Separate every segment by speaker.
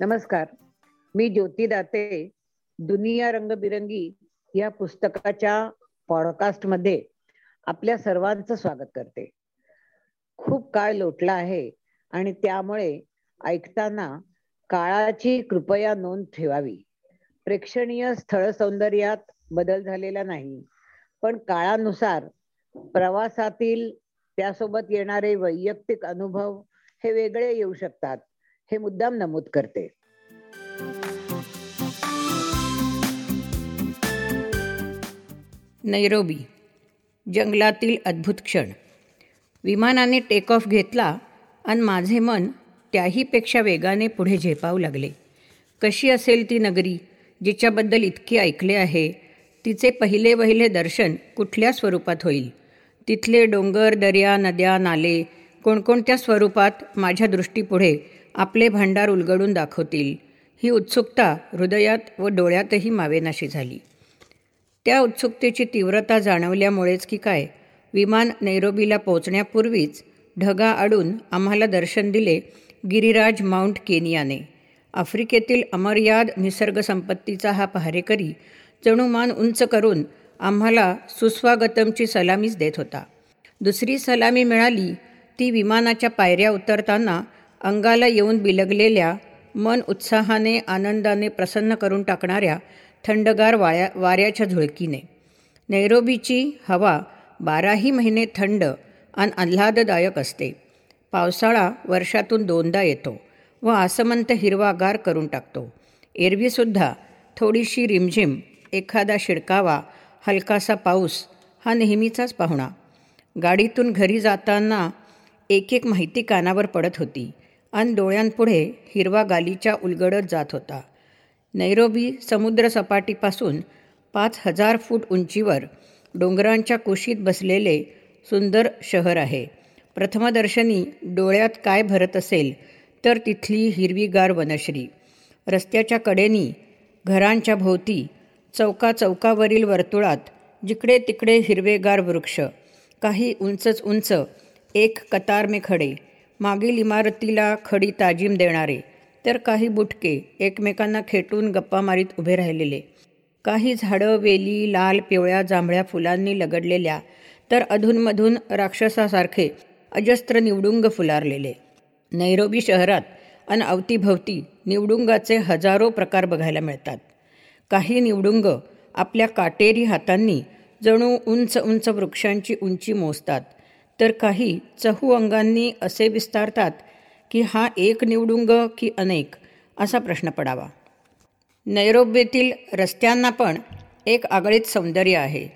Speaker 1: नमस्कार. मी ज्योती दाते दुनिया रंगबिरंगी या पुस्तकाच्या पॉडकास्टमध्ये आपल्या सर्वांचं स्वागत करते. खूप काळ लोटला आहे आणि त्यामुळे ऐकताना काळाची कृपया नोंद ठेवावी. प्रेक्षणीय स्थळ सौंदर्यात बदल झालेला नाही पण काळानुसार प्रवासातील त्यासोबत येणारे वैयक्तिक अनुभव हे वेगळे येऊ शकतात. हे मुद्दाम नमूद करते.
Speaker 2: नैरोबी जंगलातील अद्भुत क्षण. विमानाने टेक ऑफ घेतला आणि माझे मन त्याहीपेक्षा वेगाने पुढे झेपावू लागले. कशी असेल ती नगरी जिच्याबद्दल इतके ऐकले आहे तिचे पहिले वहिले दर्शन कुठल्या स्वरूपात होईल? तिथले डोंगर दर्या नद्या नाले कोणकोणत्या स्वरूपात माझ्या दृष्टीपुढे आपले भांडार उलगडून दाखवतील. ही उत्सुकता हृदयात व डोळ्यातही मावेनाशी झाली. त्या उत्सुकतेची तीव्रता जाणवल्यामुळेच की काय विमान नैरोबीला पोचण्यापूर्वीच ढगा आडून आम्हाला दर्शन दिले गिरिराज माउंट केनियाने. आफ्रिकेतील अमर्याद निसर्गसंपत्तीचा हा पहारेकरी जणू मान उंच करून आम्हाला सुस्वागतमची सलामीच देत होता. दुसरी सलामी मिळाली ती विमानाच्या पायऱ्या उतरताना अंगाला येऊन बिलगलेल्या मन उत्साहाने आनंदाने प्रसन्न करून टाकणाऱ्या थंडगार वाया वाऱ्याच्या झुळकीने. नैरोबीची हवा बाराही महिने थंड आणि आल्हाददायक असते. पावसाळा वर्षातून दोनदा येतो व आसमंत हिरवागार करून टाकतो. एरवीसुद्धा थोडीशी रिमझिम एखादा शिडकावा हलकासा पाऊस हा नेहमीचाच पाहुणा. गाडीतून घरी जाताना एक एक माहिती कानावर पडत होती. आणि डोळ्यांपुढे हिरवा गालीच्या उलगडत जात होता. नैरोबी समुद्रसपाटीपासून पाच हजार फूट उंचीवर डोंगरांच्या कुशीत बसलेले सुंदर शहर आहे. प्रथमदर्शनी डोळ्यात काय भरत असेल तर तिथली हिरवीगार वनश्री. रस्त्याच्या कडेनी घरांच्या भोवती चौका चौकावरील वर्तुळात जिकडे तिकडे हिरवेगार वृक्ष काही उंचच उंच एक कतारमे खडे मागील इमारतीला खडी ताजीम देणारे तर काही बुटके एकमेकांना खेटून गप्पा मारीत उभे राहिलेले. काही झाडं वेली लाल पिवळ्या जांभळ्या फुलांनी लगडलेल्या तर अधूनमधून राक्षसासारखे अजस्त्र निवडुंग फुलारलेले. नैरोबी शहरात अन अवतीभवती निवडुंगाचे हजारो प्रकार बघायला मिळतात. काही निवडुंग आपल्या काटेरी हातांनी जणू उंच उंच वृक्षांची उंची मोजतात. तर काही चहू अंगांनी असे विस्तारतात की हा एक निवडुंग की अनेक असा प्रश्न पडावा. नैरोब्येतील रस्त्यांना पण एक आगळीत सौंदर्य आहे.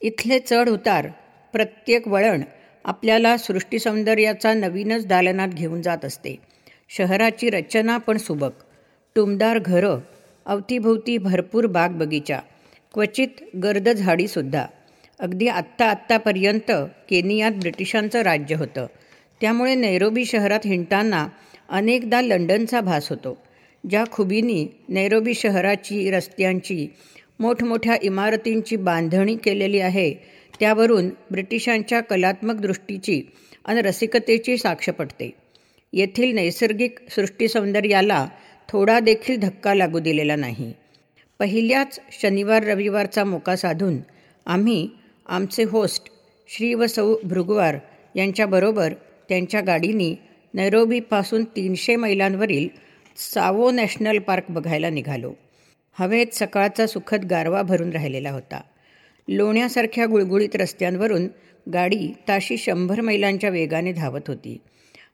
Speaker 2: इथले चढ उतार प्रत्येक वळण आपल्याला सृष्टीसौंदर्याचा नवीनच दालनात घेऊन जात असते. शहराची रचना पण सुबक. टुमदार घरं अवतीभोवती भरपूर बाग बगीचा क्वचित गर्द झाडीसुद्धा. अगदी आत्ता आत्तापर्यंत केनियात ब्रिटिशांचं राज्य होतं. त्यामुळे नैरोबी शहरात हिंडताना अनेकदा लंडनचा भास होतो ज्या खुबीनी नैरोबी शहराची रस्त्यांची मोठमोठ्या इमारतींची बांधणी केलेली आहे त्यावरून ब्रिटिशांच्या कलात्मक दृष्टीची आणि रसिकतेची साक्ष पडते. येथील नैसर्गिक सृष्टीसौंदर्याला थोडा देखील धक्का लागू दिलेला नाही. पहिल्याच शनिवार रविवारचा मोका साधून आम्ही आमचे होस्ट श्री व सौ भृगवार यांच्याबरोबर त्यांच्या गाडीनी नैरोबीपासून तीनशे मैलांवरील सावो नॅशनल पार्क बघायला निघालो. हवेत सकाळचा सुखद गारवा भरून राहिलेला होता. लोण्यासारख्या गुळगुळीत रस्त्यांवरून गाडी ताशी शंभर मैलांच्या वेगाने धावत होती.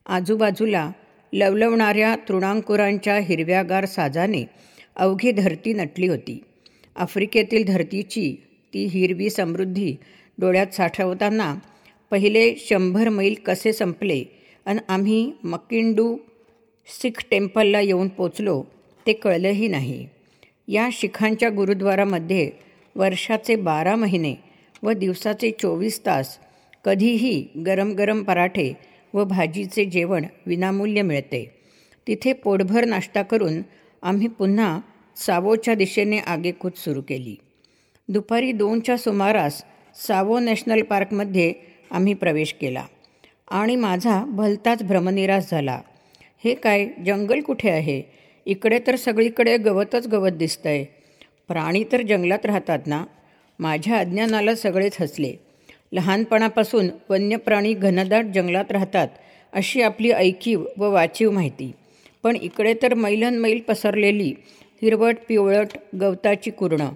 Speaker 2: आजूबाजूला लवलवणाऱ्या तृणांकुरांच्या हिरव्यागार साजाने अवघी धरती नटली होती. आफ्रिकेतील धरतीची ती हिरवी समृद्धी डोळ्यात साठवताना पहिले शंभर मैल कसे संपले आणि आम्ही मकिंडू सिख टेम्पलला येऊन पोचलो ते कळलंही नाही. या शिखांच्या गुरुद्वारामध्ये वर्षाचे बारा महिने व दिवसाचे चोवीस तास कधीही गरम गरम पराठे व भाजीचे जेवण विनामूल्य मिळते. तिथे पोटभर नाश्ता करून आम्ही पुन्हा सावोच्या दिशेने आगेकूच सुरू केली. दुपारी दोनच्या सुमारास सावो नॅशनल पार्कमध्ये आम्ही प्रवेश केला आणि माझा भलताच भ्रमनिरास झाला. हे काय जंगल कुठे आहे? इकडे तर सगळीकडे गवतच गवत दिसतंय. प्राणी तर जंगलात राहतात ना? माझ्या अज्ञानाला सगळेच हसले. लहानपणापासून वन्य प्राणी घनदाट जंगलात राहतात अशी आपली ऐकीव व वाचीव माहिती. पण इकडे तर मैलन मैल पसरलेली हिरवट पिवळट गवताची कुरणं.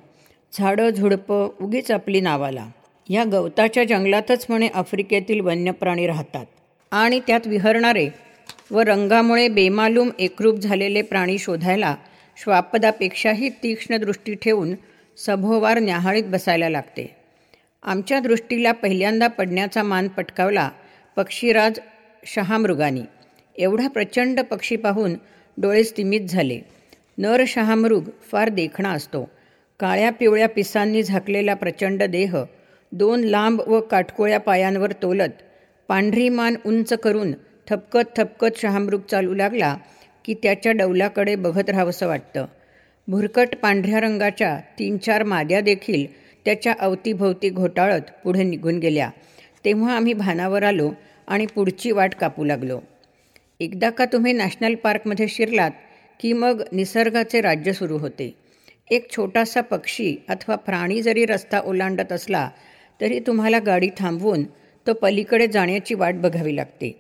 Speaker 2: झाडं झुडपं उगीच आपली नावाला. या गवताच्या जंगलातच म्हणे आफ्रिकेतील वन्यप्राणी राहतात. आणि त्यात विहरणारे व रंगामुळे बेमालूम एकरूप झालेले प्राणी शोधायला श्वापदापेक्षाही तीक्ष्ण दृष्टी ठेवून सभोवार न्याहाळीत बसायला लागते. आमच्या दृष्टीला पहिल्यांदा पडण्याचा मान पटकावला पक्षीराज शहामृगानी. एवढा प्रचंड पक्षी पाहून डोळे स्तिमित झाले. नर शहामृग फार देखणा असतो. काळ्या पिवळ्या पिसांनी झाकलेला प्रचंड देह दोन लांब व काटकोळ्या पायांवर तोलत पांढरी मान उंच करून थपकत थपकत शहामृग चालू लागला की त्याच्या डौलाकडे बघत राहावंसं वाटतं. भुरकट पांढऱ्या रंगाच्या तीन चार माद्या देखील त्याच्या अवतीभोवती घोटाळत पुढे निघून गेल्या. तेव्हा आम्ही भानावर आलो आणि पुढची वाट कापू लागलो. एकदा का तुम्ही नॅशनल पार्कमध्ये शिरलात की मग निसर्गाचे राज्य सुरू होते. एक छोटासा पक्षी अथवा प्राणी जरी रस्ता ओलांडत असला तरी तुम्हाला गाडी थांबवून तो पलीकडे जाण्याची वाट बघावी लागते.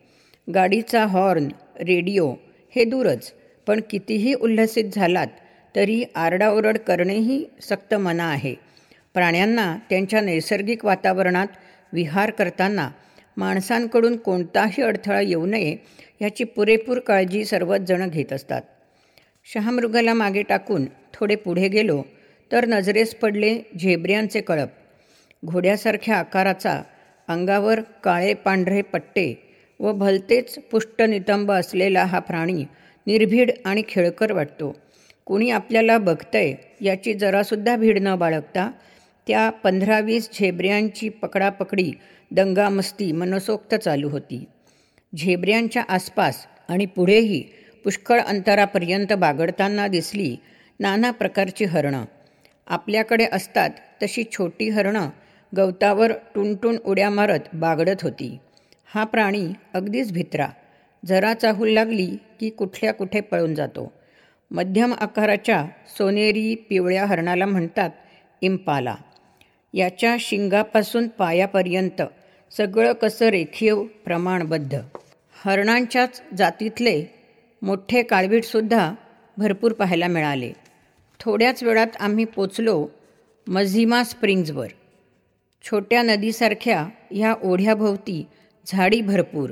Speaker 2: गाडीचा हॉर्न रेडिओ हे दूरच पण कितीही उल्हसित झालात तरी आरडाओरड करणेही सक्त मना आहे. प्राण्यांना त्यांच्या नैसर्गिक वातावरणात विहार करताना माणसांकडून कोणताही अडथळा येऊ नये याची पुरेपूर काळजी सर्वच जण घेत असतात. शहामृगाला मागे टाकून थोडे पुढे गेलो तर नजरेस पडले झेब्र्यांचे कळप. घोड्यासारख्या आकाराचा अंगावर काळे पांढरे पट्टे व भलतेच पुष्ट नितंब असलेला हा प्राणी निर्भीड आणि खेळकर वाटतो. कुणी आपल्याला बघतंय याची जरासुद्धा भीड न बाळगता त्या पंधरा वीस झेब्र्यांची पकडापकडी दंगामस्ती मनसोक्त चालू होती. झेब्र्यांच्या आसपास आणि पुढेही पुष्कळ अंतरापर्यंत बागडताना दिसली नाना प्रकारची हरणं. आपल्याकडे असतात तशी छोटी हरणं गवतावर टुनटुन उड्या मारत बागडत होती. हा प्राणी अगदीच भित्रा. जरा चाहूल लागली की कुठल्या कुठे पळून जातो. मध्यम आकाराच्या सोनेरी पिवळ्या हरणाला म्हणतात इम्पाला याच्या शिंगापासून पायापर्यंत सगळं कसं रेखीव प्रमाणबद्ध. हरणांच्याच जातीतले मोठे काळवीटसुद्धा भरपूर पाहायला मिळाले. थोड्याच वेळात आम्ही पोचलो मझिमा स्प्रिंग्जवर. छोट्या नदीसारख्या ह्या ओढ्याभोवती झाडी भरपूर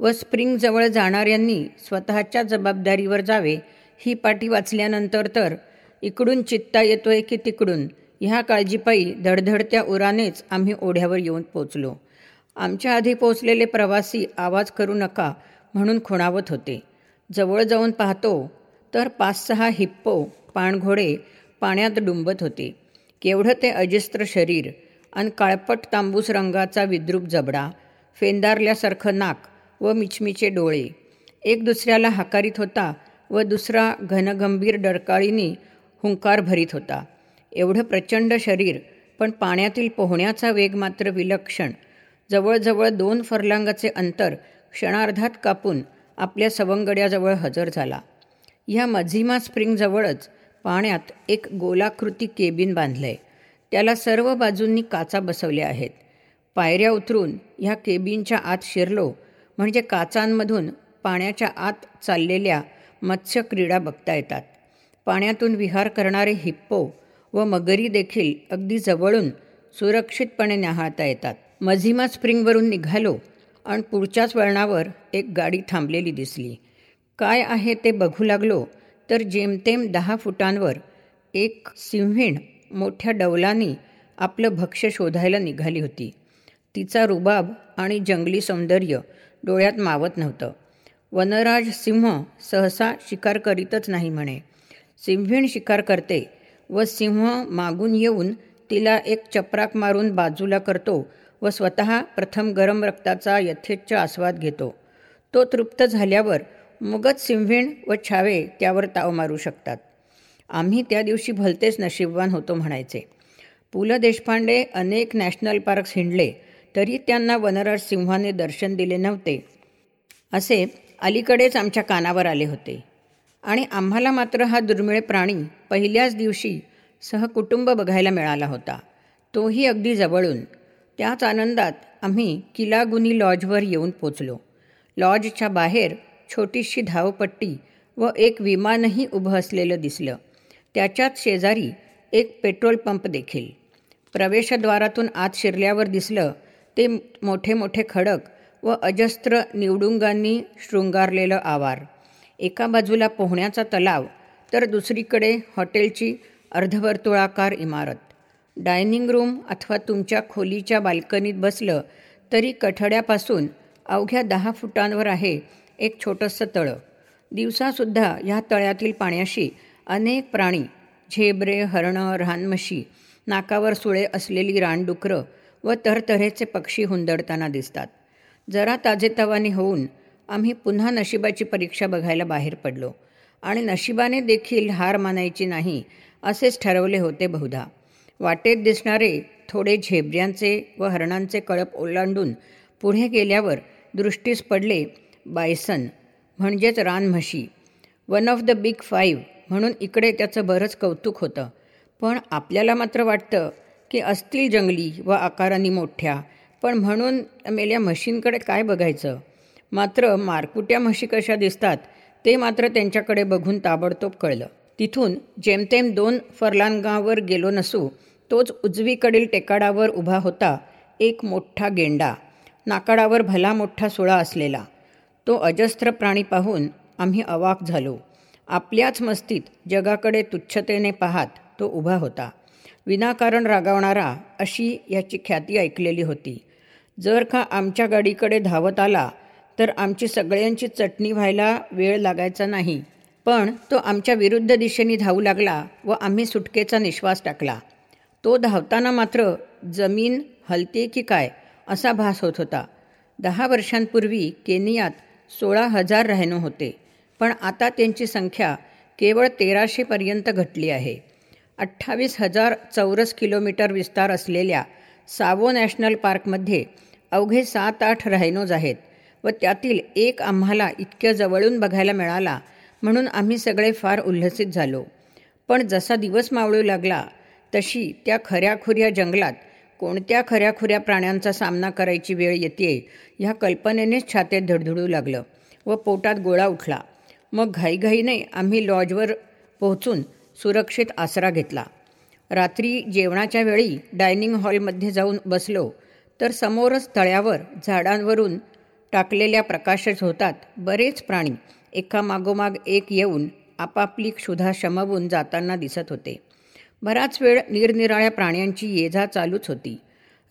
Speaker 2: व स्प्रिंगजवळ जाणाऱ्यांनी स्वतःच्या जबाबदारीवर जावे ही पाठी वाचल्यानंतर तर इकडून चित्ता येतोय की तिकडून ह्या काळजीपायी धडधडत्या उरानेच आम्ही ओढ्यावर येऊन पोचलो. आमच्या आधी पोचलेले प्रवासी आवाज करू नका म्हणून खुणावत होते. जवळ जाऊन पाहतो तर पाच सहा हिप्पो पाणघोडे पाण्यात डुंबत होते. केवढं ते अजिस्त्र शरीर आणि काळपट तांबूस रंगाचा विद्रूप जबडा फेंदारल्यासारखं नाक व मिचमिचे डोळे. एक दुसऱ्याला हाकारीत होता व दुसरा घनगंभीर डरकाळीनी हुंकार भरीत होता. एवढं प्रचंड शरीर पण पाण्यातील पोहण्याचा वेग मात्र विलक्षण. जवळजवळ दोन फरलांगाचे अंतर क्षणार्धात कापून आपल्या सवंगड्याजवळ हजर झाला. ह्या मझिमा स्प्रिंगजवळच पाण्यात एक गोलाकृती केबिन बांधलं आहे त्याला सर्व बाजूंनी काचा बसवल्या आहेत. पायऱ्या उतरून ह्या केबिनच्या आत शिरलो म्हणजे काचांमधून पाण्याच्या आत चाललेल्या मत्स्य क्रीडा बघता येतात. पाण्यातून विहार करणारे हिप्पो व मगरी देखील अगदी जवळून सुरक्षितपणे न्याहाळता येतात. मझिमा स्प्रिंगवरून निघालो आणि पुढच्याच वळणावर एक गाडी थांबलेली दिसली. काय आहे ते बघू लागलो तर जेमतेम दहा फुटांवर एक सिंहीण मोठ्या डौलानी आपलं भक्ष्य शोधायला निघाली होती. तिचा रुबाब आणि जंगली सौंदर्य डोळ्यात मावत नव्हतं. वनराज सिंह सहसा शिकार करीतच नाही म्हणे. सिंहीण शिकार करते व सिंह मागून येऊन तिला एक चपराक मारून बाजूला करतो व स्वतः प्रथम गरम रक्ताचा यथेच्छ आस्वाद घेतो. तो तृप्त झाल्यावर मगच सिंहीण व छावे त्यावर ताव मारू शकतात. आम्ही त्या दिवशी भलतेच नशीबवान होतो म्हणायचे. पु ल देशपांडे अनेक नॅशनल पार्क्स हिंडले तरी त्यांना वनराज सिंहाने दर्शन दिले नव्हते. असे अलीकडेच आमच्या कानावर आले होते. आणि आम्हाला मात्र हा दुर्मिळ प्राणी पहिल्याच दिवशी सहकुटुंब बघायला मिळाला होता. तोही अगदी जवळून. त्याच आनंदात आम्ही किलागुनी लॉजवर येऊन पोचलो. लॉजच्या बाहेर छोटीशी धावपट्टी व एक विमानही उभं असलेलं दिसलं. त्याच्याच शेजारी एक पेट्रोल पंप देखील. प्रवेशद्वारातून आत शिरल्यावर दिसलं ते मोठे मोठे खडक व अजस्त्र निवडुंगांनी शृंगारलेलं आवार. एका बाजूला पोहण्याचा तलाव तर दुसरीकडे हॉटेलची अर्धवर्तुळाकार इमारत. डायनिंग रूम अथवा तुमच्या खोलीच्या बाल्कनीत बसलं तरी कठड्यापासून अवघ्या दहा फुटांवर आहे एक छोटंसं तळं. दिवसासुद्धा ह्या तळ्यातील पाण्याशी अनेक प्राणी झेब्रे हरणं रानमशी नाकावर सुळे असलेली रानडुकरं व तरतऱ्हेचे पक्षी हुंदडताना दिसतात. जरा ताजेतवाने होऊन आम्ही पुन्हा नशिबाची परीक्षा बघायला बाहेर पडलो आणि नशिबाने देखील हार मानायची नाही असेच ठरवले होते बहुधा. वाटेत दिसणारे थोडे झेब्र्यांचे व हरणांचे कळप ओलांडून पुढे गेल्यावर दृष्टीस पडले बायसन म्हणजेच रानम्हशी one of the big five म्हणून इकडे त्याचं बरंच कौतुक होतं. पण आपल्याला मात्र वाटतं की असतील जंगली व आकाराने मोठ्या. पण म्हणून मेल्या म्हशींकडे काय बघायचं? मात्र मारकुट्या म्हशी कशा दिसतात ते मात्र त्यांच्याकडे बघून ताबडतोब कळलं. तिथून जेमतेम दोन फरलांगावर गेलो नसू तोच उजवीकडील टेकाडावर उभा होता एक मोठा गेंडा. नाकाडावर भला मोठा सुळा असलेला. तो अजस्त्र प्राणी पाहून आम्ही अवाक झालो. आपल्याच मस्तीत जगाकडे तुच्छतेने पाहात तो उभा होता. विनाकारण रागावणारा अशी याची ख्याती ऐकलेली होती. जर का आमच्या गाडीकडे धावत आला तर आमची सगळ्यांची चटणी व्हायला वेळ लागायचा नाही. पण तो आमच्या विरुद्ध दिशेने धावू लागला व आम्ही सुटकेचा निश्वास टाकला. तो धावताना मात्र जमीन हलते की काय? असा भास होत होता. दहा वर्षांपूर्वी केनियात सोळा हजार राहणं होते पण आता त्यांची संख्या केवळ तेराशेपर्यंत घटली आहे. अठ्ठावीस हजार चौरस किलोमीटर विस्तार असलेल्या सावो नॅशनल पार्कमध्ये अवघे सात आठ रायनोज आहेत व त्यातील एक आम्हाला इतक्या जवळून बघायला मिळाला म्हणून आम्ही सगळे फार उल्हसित झालो. पण जसा दिवस मावळू लागला तशी त्या खऱ्याखुऱ्या जंगलात कोणत्या खऱ्याखुऱ्या प्राण्यांचा सामना करायची वेळ येते ह्या कल्पनेनेच छातेत धडधडू लागलं व पोटात गोळा उठला. मग घाईघाईने आम्ही लॉजवर पोहोचून सुरक्षित आसरा घेतला. रात्री जेवणाच्या वेळी डायनिंग हॉलमध्ये जाऊन बसलो तर समोरच तळ्यावर झाडांवरून टाकलेल्या प्रकाशच होतात बरेच प्राणी एकामागोमाग एक येऊन आपापली क्षुधा शमवून जाताना दिसत होते. बराच वेळ निरनिराळ्या प्राण्यांची ये जा चालूच होती.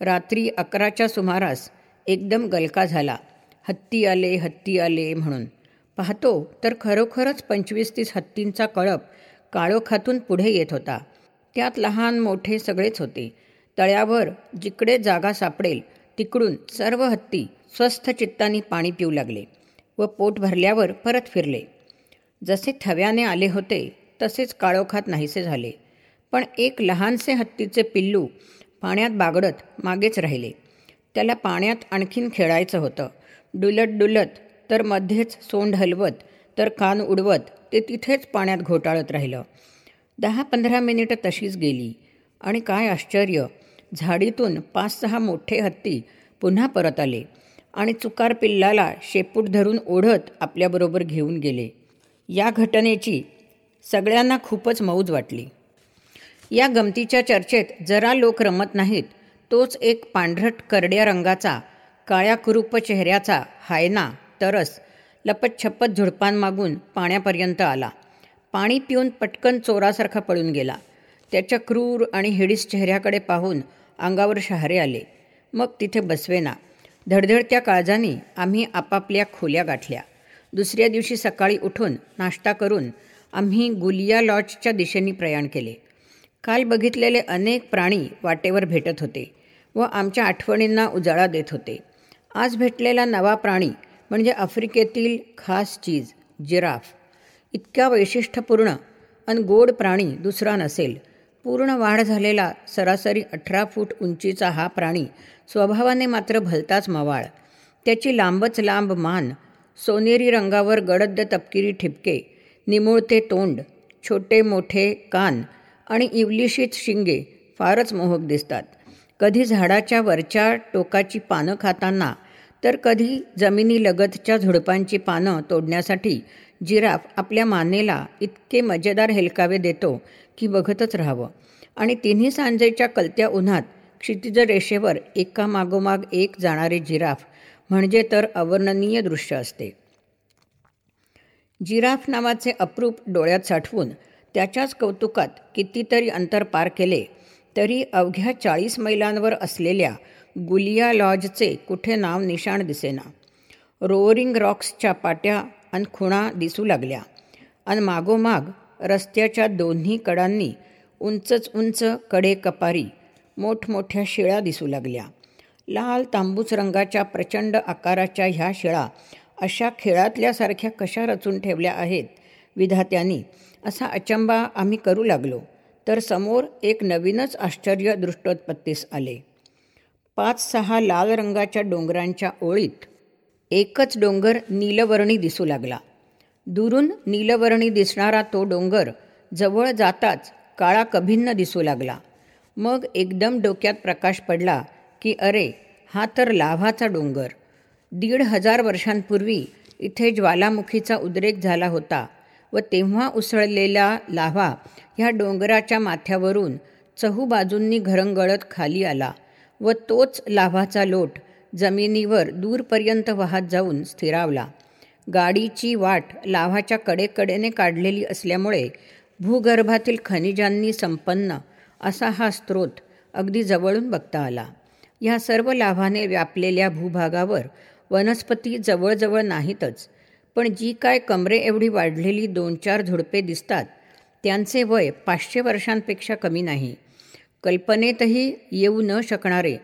Speaker 2: रात्री अकराच्या सुमारास एकदम गलका झाला. हत्ती आले हत्ती आले म्हणून. पाहतो तर खरोखरच पंचवीस तीस हत्तींचा कळप काळोखातून पुढे येत होता. त्यात लहान मोठे सगळेच होते. तळ्यावर जिकडे जागा सापडेल तिकडून सर्व हत्ती स्वस्थ चित्तानी पाणी पिऊ लागले. व पोट भरल्यावर परत फिरले. जसे थव्याने आले होते तसेच काळोखात नाहीसे झाले. पण एक लहानसे हत्तीचे पिल्लू पाण्यात बागडत मागेच राहिले. त्याला पाण्यात आणखीन खेळायचं होतं. डुलत डुलत तर मध्येच सोंड हलवत तर कान उडवत ते तिथेच पाण्यात घोटाळत राहिलं. दहा पंधरा मिनिटं तशीच गेली. आणि काय आश्चर्य झाडीतून पाच सहा मोठे हत्ती पुन्हा परत आले. आणि चुकार पिल्लाला शेपूट धरून ओढत आपल्याबरोबर घेऊन गेले. या घटनेची सगळ्यांना खूपच मौज वाटली. या गमतीच्या चर्चेत जरा लोक रमत नाहीत तोच एक पांढरट करड्या रंगाचा काळ्या कुरूप चेहऱ्याचा हायना तरस लपतछप्पत झुडपांमागून पाण्यापर्यंत आला. पाणी पिऊन पटकन चोरासारखा पळून गेला. त्याच्या क्रूर आणि हिडीस चेहऱ्याकडे पाहून अंगावर शहारे आले. मग तिथे बसवेना धडधडत्या काळजाने आम्ही आपापल्या खोल्या गाठल्या. दुसऱ्या दिवशी सकाळी उठून नाश्ता करून आम्ही गुलिया लॉजच्या दिशेने प्रयाण केले. काल बघितलेले अनेक प्राणी वाटेवर भेटत होते व आमच्या आठवणींना उजाळा देत होते. आज भेटलेला नवा प्राणी म्हणजे आफ्रिकेतील खास चीज जिराफ. इतक्या वैशिष्ट्यपूर्ण आणि गोड प्राणी दुसरा नसेल पूर्ण वाढ झालेला सरासरी अठरा फूट उंचीचा हा प्राणी स्वभावाने मात्र भलताच मवाळ. त्याची लांबच लांब मान सोनेरी रंगावर गडद तपकिरी ठिपके निमुळते तोंड छोटे मोठे कान आणि इवलिशीत शिंगे फारच मोहक दिसतात. कधी झाडाच्या वरच्या टोकाची पानं खाताना तर कधी जमिनीलगतच्या झुडपांची पानं तोडण्यासाठी जिराफ आपल्या मानेला इतके मजेदार हेलकावे देतो की बघतच राहावं. आणि तिन्ही सांजेच्या कलत्या उन्हात क्षितिज रेषेवर एका मागोमाग एक जाणारे जिराफ म्हणजे तर अवर्णनीय दृश्य असते. जिराफ नावाचे अप्रूप डोळ्यात साठवून त्याच्याच कौतुकात कितीतरी अंतर पार केले तरी अवघ्या चाळीस मैलांवर असलेल्या गुलिया लॉजचे कुठे नाव निशाण दिसेना. रोअरिंग रॉक्सच्या पाट्या आणि खुणा दिसू लागल्या. आणि मागोमाग रस्त्याच्या दोन्ही कडांनी उंचच उंच कडे कपारी मोठमोठ्या शिळा दिसू लागल्या. लाल तांबूस रंगाच्या प्रचंड आकाराच्या ह्या शिळा अशा खेळातल्यासारख्या कशा रचून ठेवल्या आहेत? विधात्यांनी असा अचंबा आम्ही करू लागलो तर समोर एक नवीनच आश्चर्य दृष्टोत्पत्तीस आले. पाच सहा लाल रंगाच्या डोंगरांच्या ओळीत एकच डोंगर नीलवर्णी दिसू लागला. दुरून नीलवर्णी दिसणारा तो डोंगर जवळ जाताच काळा कभिन्न दिसू लागला. मग एकदम डोक्यात प्रकाश पडला की अरे हा तर लाभाचा डोंगर. दीड हजार वर्षांपूर्वी इथे ज्वालामुखीचा उद्रेक झाला होता व तेव्हा उसळलेला लाव्हा ह्या डोंगराच्या माथ्यावरून चहूबाजूंनी घरंगळत खाली आला व तोच लाभाचा लोट जमिनीवर दूरपर्यंत वाहत जाऊन स्थिरावला. गाडीची वाट लाव्हाच्या कडेकडेने काढलेली असल्यामुळे भूगर्भातील खनिजांनी संपन्न असा हा स्रोत अगदी जवळून बघता आला. ह्या सर्व लाभाने व्यापलेल्या भूभागावर वनस्पती जवळजवळ नाहीतच पण जी काय कमरे एवढी वाढलेली दोन चार झुडपे दिसतात त्यांचे वय पाचशे वर्षांपेक्षा कमी नाही. कल्पनेतही येऊ न शकणारे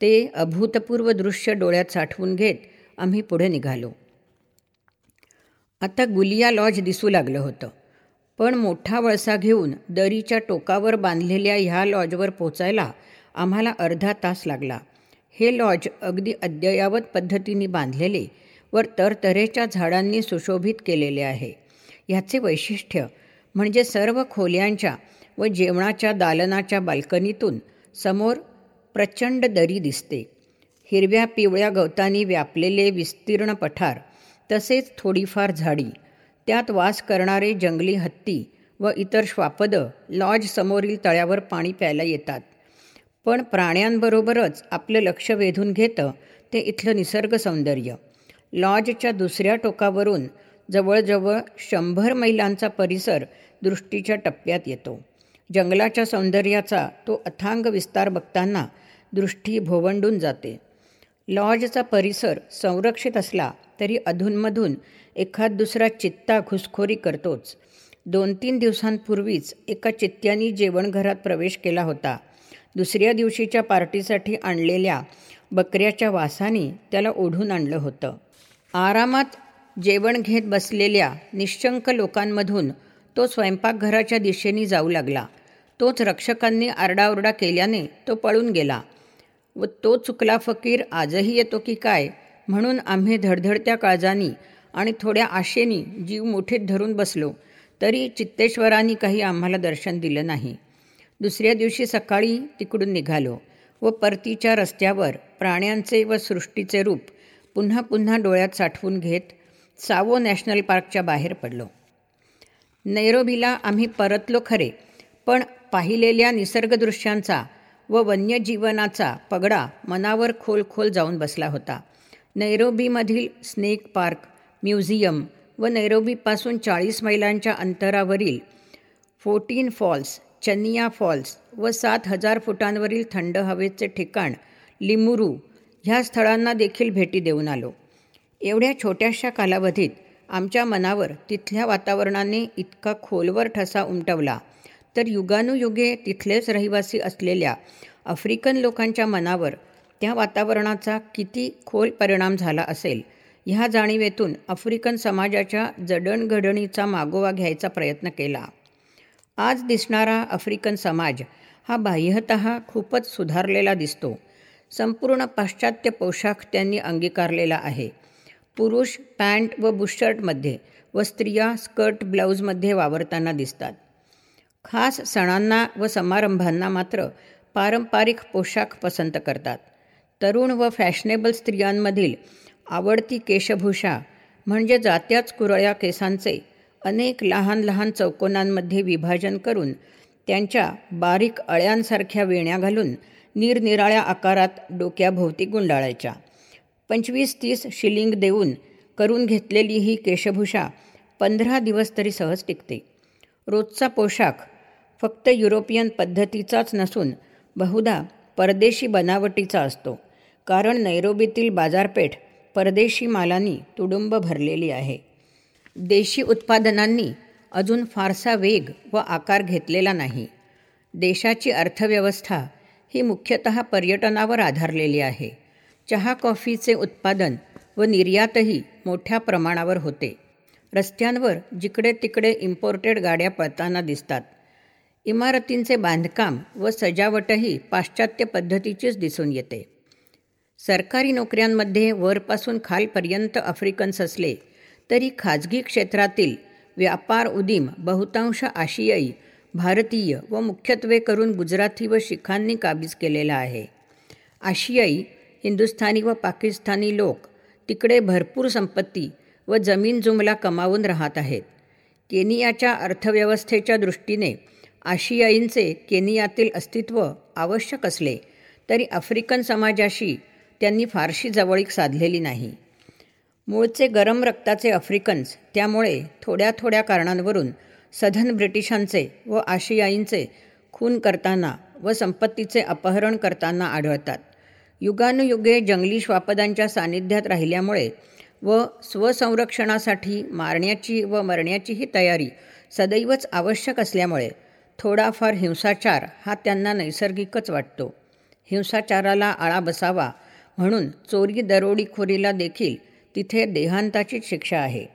Speaker 2: ते अभूतपूर्व दृश्य डोळ्यात साठवून घेत आम्ही पुढे निघालो. आता गुलिया लॉज दिसू लागलं होतं. पण मोठा वळसा घेऊन दरीच्या टोकावर बांधलेल्या ह्या लॉजवर पोचायला आम्हाला अर्धा तास लागला. हे लॉज अगदी अद्ययावत पद्धतीने बांधलेले वर तरतरेच्या झाडांनी सुशोभित केलेले आहे. ह्याचे वैशिष्ट्य म्हणजे सर्व खोल्यांच्या व जेवणाच्या दालनाच्या बाल्कनीतून समोर प्रचंड दरी दिसते. हिरव्या पिवळ्या गवतांनी व्यापलेले विस्तीर्ण पठार तसेच थोडीफार झाडी. त्यात वास करणारे जंगली हत्ती व इतर श्वापदं लॉज समोरील तळ्यावर पाणी प्यायला येतात. पण प्राण्यांबरोबरच आपलं लक्ष वेधून घेतं ते इथलं निसर्ग सौंदर्य. लॉजच्या दुसऱ्या टोकावरून जवळजवळ शंभर मैलांचा परिसर दृष्टीच्या टप्प्यात येतो. जंगलाच्या सौंदर्याचा तो अथांग विस्तार बघताना दृष्टी भोवंडून जाते. लॉजचा परिसर संरक्षित असला तरी अधूनमधून एखाद दुसरा चित्ता घुसखोरी करतोच. दोन तीन दिवसांपूर्वीच एका चित्त्यानी जेवणघरात प्रवेश केला होता. दुसऱ्या दिवशीच्या पार्टीसाठी आणलेल्या बकऱ्याच्या वासाने त्याला ओढून आणलं होतं. आरामात जेवण घेत बसलेल्या निश्चंक लोकांमधून तो स्वयंपाकघराच्या दिशेने जाऊ लागला. तोच रक्षकांनी आरडाओरडा केल्याने तो पळून गेला. व तो चुकला फकीर आजही येतो की काय? म्हणून आम्ही धडधडत्या काळजानी आणि थोड्या आशेनी जीव मुठीत धरून बसलो तरी चित्तेश्वरांनी काही आम्हाला दर्शन दिलं नाही. दुसऱ्या दिवशी सकाळी तिकडून निघालो व परतीच्या रस्त्यावर प्राण्यांचे व सृष्टीचे रूप पुन्हा पुन्हा डोळ्यात साठवून घेत सावो नॅशनल पार्कच्या बाहेर पडलो. नैरोबीला आम्ही परतलो खरे पण पाहिलेल्या निसर्गदृश्यांचा व वन्यजीवनाचा पगडा मनावर खोल खोल जाऊन बसला होता. नैरोबीमधील स्नेक पार्क म्युझियम व नैरोबीपासून चाळीस मैलांच्या अंतरावरील फोर्टीन फॉल्स चनिया फॉल्स व सात हजार फुटांवरील थंड हवेचे ठिकाण लिमुरू ह्या स्थळांना देखील भेटी देऊन आलो. एवढ्या छोट्याशा कालावधीत आमच्या मनावर तिथल्या वातावरणाने इतका खोलवर ठसा उमटवला. तर युगानुयुगे तिथलेच रहिवासी असलेल्या आफ्रिकन लोकांच्या मनावर त्या वातावरणाचा किती खोल परिणाम झाला असेल ह्या जाणीवेतून आफ्रिकन समाजाच्या जडणघडणीचा मागोवा घ्यायचा प्रयत्न केला. आज दिसणारा आफ्रिकन समाज हा बाह्यत खूपच सुधारलेला दिसतो. संपूर्ण पाश्चात्य पोशाख त्यांनी अंगीकारलेला आहे. पुरुष पॅन्ट व बुशर्टमध्ये व स्त्रिया स्कर्ट ब्लाऊजमध्ये वावरताना दिसतात. खास सणांना व समारंभांना मात्र पारंपरिक पोशाख पसंत करतात. तरुण व फॅशनेबल स्त्रियांमधील आवडती केशभूषा म्हणजे जात्याच कुरळ्या केसांचे अनेक लहान लहान चौकोनांमध्ये विभाजन करून त्यांच्या बारीक अळ्यांसारख्या वेण्या घालून निरनिराळ्या आकारात डोक्याभोवती गुंडाळायच्या. पंचवीस तीस शिलिंग देऊन करून घेतलेली ही केशभूषा पंधरा दिवस तरी सहज टिकते. रोजचा पोशाख फक्त युरोपियन पद्धतीचाच नसून बहुधा परदेशी बनावटीचा असतो. कारण नैरोबीतील बाजारपेठ परदेशी मालांनी तुडुंब भरलेली आहे. देशी उत्पादनांनी अजून फारसा वेग व आकार घेतलेला नाही. देशाची अर्थव्यवस्था ही मुख्यतः पर्यटनावर आधारलेली आहे. चहा कॉफीचे उत्पादन व निर्यातही मोठ्या प्रमाणावर होते. रस्त्यांवर जिकडे तिकडे इम्पोर्टेड गाड्या पळताना दिसतात. इमारतींचे बांधकाम व सजावटही पाश्चात्य पद्धतीचीच दिसून येते. सरकारी नोकऱ्यांमध्ये वरपासून खालपर्यंत आफ्रिकन्स असले तरी खाजगी क्षेत्रातील व्यापार उदीम बहुतांश आशियाई भारतीय व मुख्यत्वे करून गुजराती व शिखांनी काबीज केलेला आहे. आशियाई हिंदुस्थानी व पाकिस्तानी लोक तिकडे भरपूर संपत्ती व जमीन जुमला कमावून राहत आहेत. केनियाच्या अर्थव्यवस्थेच्या दृष्टीने आशियाईंचे केनियातील अस्तित्व आवश्यक असले तरी आफ्रिकन समाजाशी त्यांनी फारशी जवळीक साधलेली नाही. मूळचे गरम रक्ताचे आफ्रिकन्स त्यामुळे थोड्या थोड्या कारणांवरून सधन ब्रिटिशांचे व आशियाईंचे खून करताना व संपत्तीचे अपहरण करताना आढळतात. युगानुयुगे जंगली श्वापदांच्या सानिध्यात राहिल्यामुळे व स्वसंरक्षणासाठी मारण्याची व मरण्याचीही तयारी सदैवच आवश्यक असल्यामुळे थोडाफार हिंसाचार हा त्यांना नैसर्गिकच वाटतो. हिंसाचाराला आळा बसावा म्हणून चोरी दरोडीखोरीला देखील तिथे देहांताचीच शिक्षा आहे.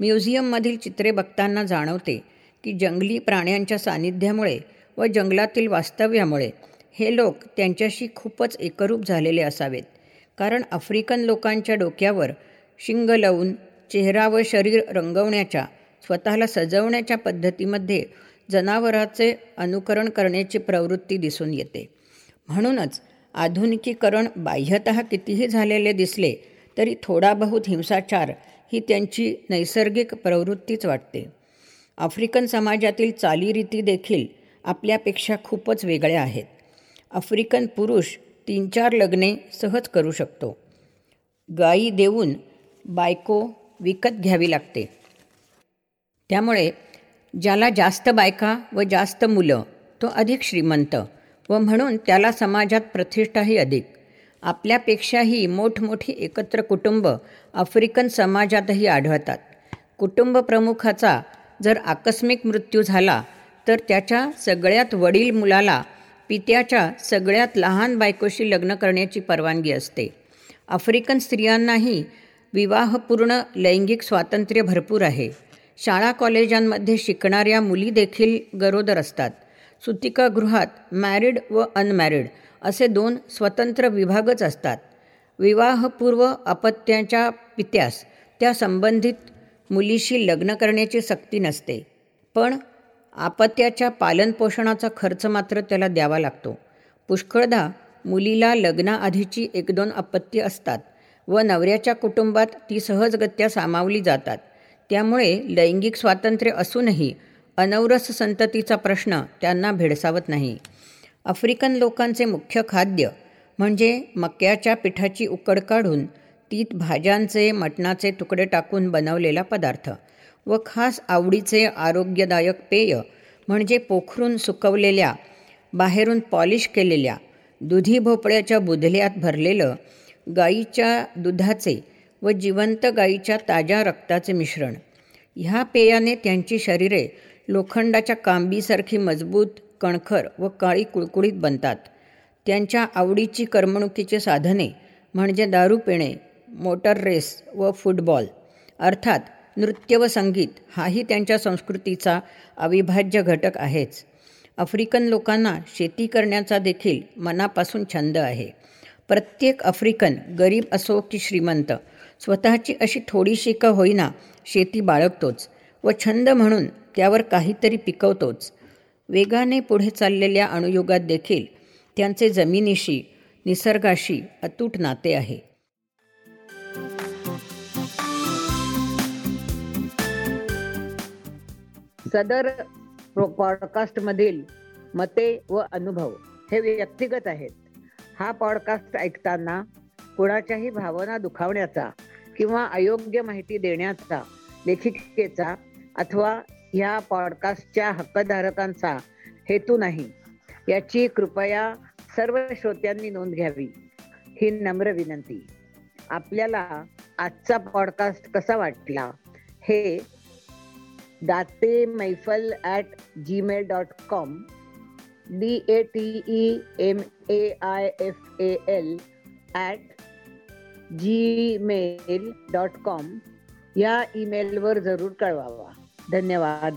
Speaker 2: म्युझियममधील चित्रे बघताना जाणवते की जंगली प्राण्यांच्या सानिध्यामुळे व जंगलातील वास्तव्यामुळे हे लोक त्यांच्याशी खूपच एकरूप झालेले असावेत. कारण आफ्रिकन लोकांच्या डोक्यावर शिंग लावून चेहरा व शरीर रंगवण्याच्या स्वतःला सजवण्याच्या पद्धतीमध्ये जनावराचे अनुकरण करण्याची प्रवृत्ती दिसून येते. म्हणूनच आधुनिकीकरण बाह्यत कितीही झालेले दिसले तरी थोडा बहुत हिंसाचार ही त्यांची नैसर्गिक प्रवृत्तीच वाटते. आफ्रिकन समाजातील चालीरीती देखील आपल्यापेक्षा खूपच वेगळ्या आहेत. आफ्रिकन पुरुष तीन चार लग्ने सहज करू शकतो. गायी देऊन बायको विकत घ्यावी लागते. त्यामुळे ज्याला जास्त बायका व जास्त मुलं तो अधिक श्रीमंत. व म्हणून त्याला समाजात प्रतिष्ठाही अधिक. आपल्यापेक्षाही मोठमोठी एकत्र कुटुंब आफ्रिकन समाजातही आढळतात. कुटुंब प्रमुखाचा जर आकस्मिक मृत्यू झाला तर त्याच्या सगळ्यात वडील मुलाला पित्याच्या सगळ्यात लहान बायकोशी लग्न करण्याची परवानगी असते. आफ्रिकन स्त्रियांनाही विवाहपूर्ण लैंगिक स्वातंत्र्य भरपूर आहे. शाळा कॉलेजांमध्ये शिकणाऱ्या मुली देखील गरोदर असतात. सुतिकागृहात मॅरिड व अनमॅरिड असे दोन स्वतंत्र विभागच असतात. विवाहपूर्व अपत्याच्या पित्यास त्या संबंधित मुलीशी लग्न करण्याची सक्ती नसते. पण आपत्याच्या पालनपोषणाचा खर्च मात्र त्याला द्यावा लागतो. पुष्कळदा मुलीला लग्नाआधीची एक दोन अपत्य असतात व नवऱ्याच्या कुटुंबात ती सहजगत्या सामावली जातात. त्यामुळे लैंगिक स्वातंत्र्य असूनही अनवरस संततीचा प्रश्न त्यांना भेडसावत नाही. आफ्रिकन लोकांचे मुख्य खाद्य म्हणजे मक्याच्या पिठाची उकड काढून तीत भाज्यांचे मटणाचे तुकडे टाकून बनवलेला पदार्थ व खास आवडीचे आरोग्यदायक पेय म्हणजे पोखरून सुकवलेल्या बाहेरून पॉलिश केलेल्या दुधी भोपळ्याच्या बुधल्यात भरलेलं गाईच्या दुधाचे व जिवंत गाईच्या ताज्या रक्ताचे मिश्रण. ह्या पेयाने त्यांची शरीरे लोखंडाच्या कांबीसारखी मजबूत कणखर व काळी कुळकुळीत बनतात. त्यांच्या आवडीची करमणुकीचे साधने म्हणजे दारू पिणे मोटर रेस व फुटबॉल. अर्थात नृत्य व संगीत हाही त्यांच्या संस्कृतीचा अविभाज्य घटक आहेच. आफ्रिकन लोकांना शेती करण्याचा देखील मनापासून छंद आहे. प्रत्येक आफ्रिकन गरीब असो की श्रीमंत स्वतःची अशी थोडीशी का होईना शेती बाळगतोच. व छंद म्हणून त्यावर काहीतरी पिकवतोच. वेगाने पुढे चाललेल्या अणुयुगात देखील त्यांचे जमिनीशी निसर्गाशी अतूट नाते आहे.
Speaker 1: सदर पॉडकास्टमधील मते व अनुभव हे व्यक्तिगत आहेत. हा पॉडकास्ट ऐकताना कुणाच्याही भावना दुखावण्याचा किंवा अयोग्य माहिती देण्याचा लेखिकेचा अथवा ह्या पॉडकास्टच्या हक्कधारकांचा हेतू नाही. याची कृपया सर्व श्रोत्यांनी नोंद घ्यावी. ही नम्र विनंती. आपल्याला आजचा पॉडकास्ट कसा वाटला? हे Date Maifal at gmail dot com D A T E M A I F A L at gmail dot com या ईमेलवर जरूर कळवावा. धन्यवाद.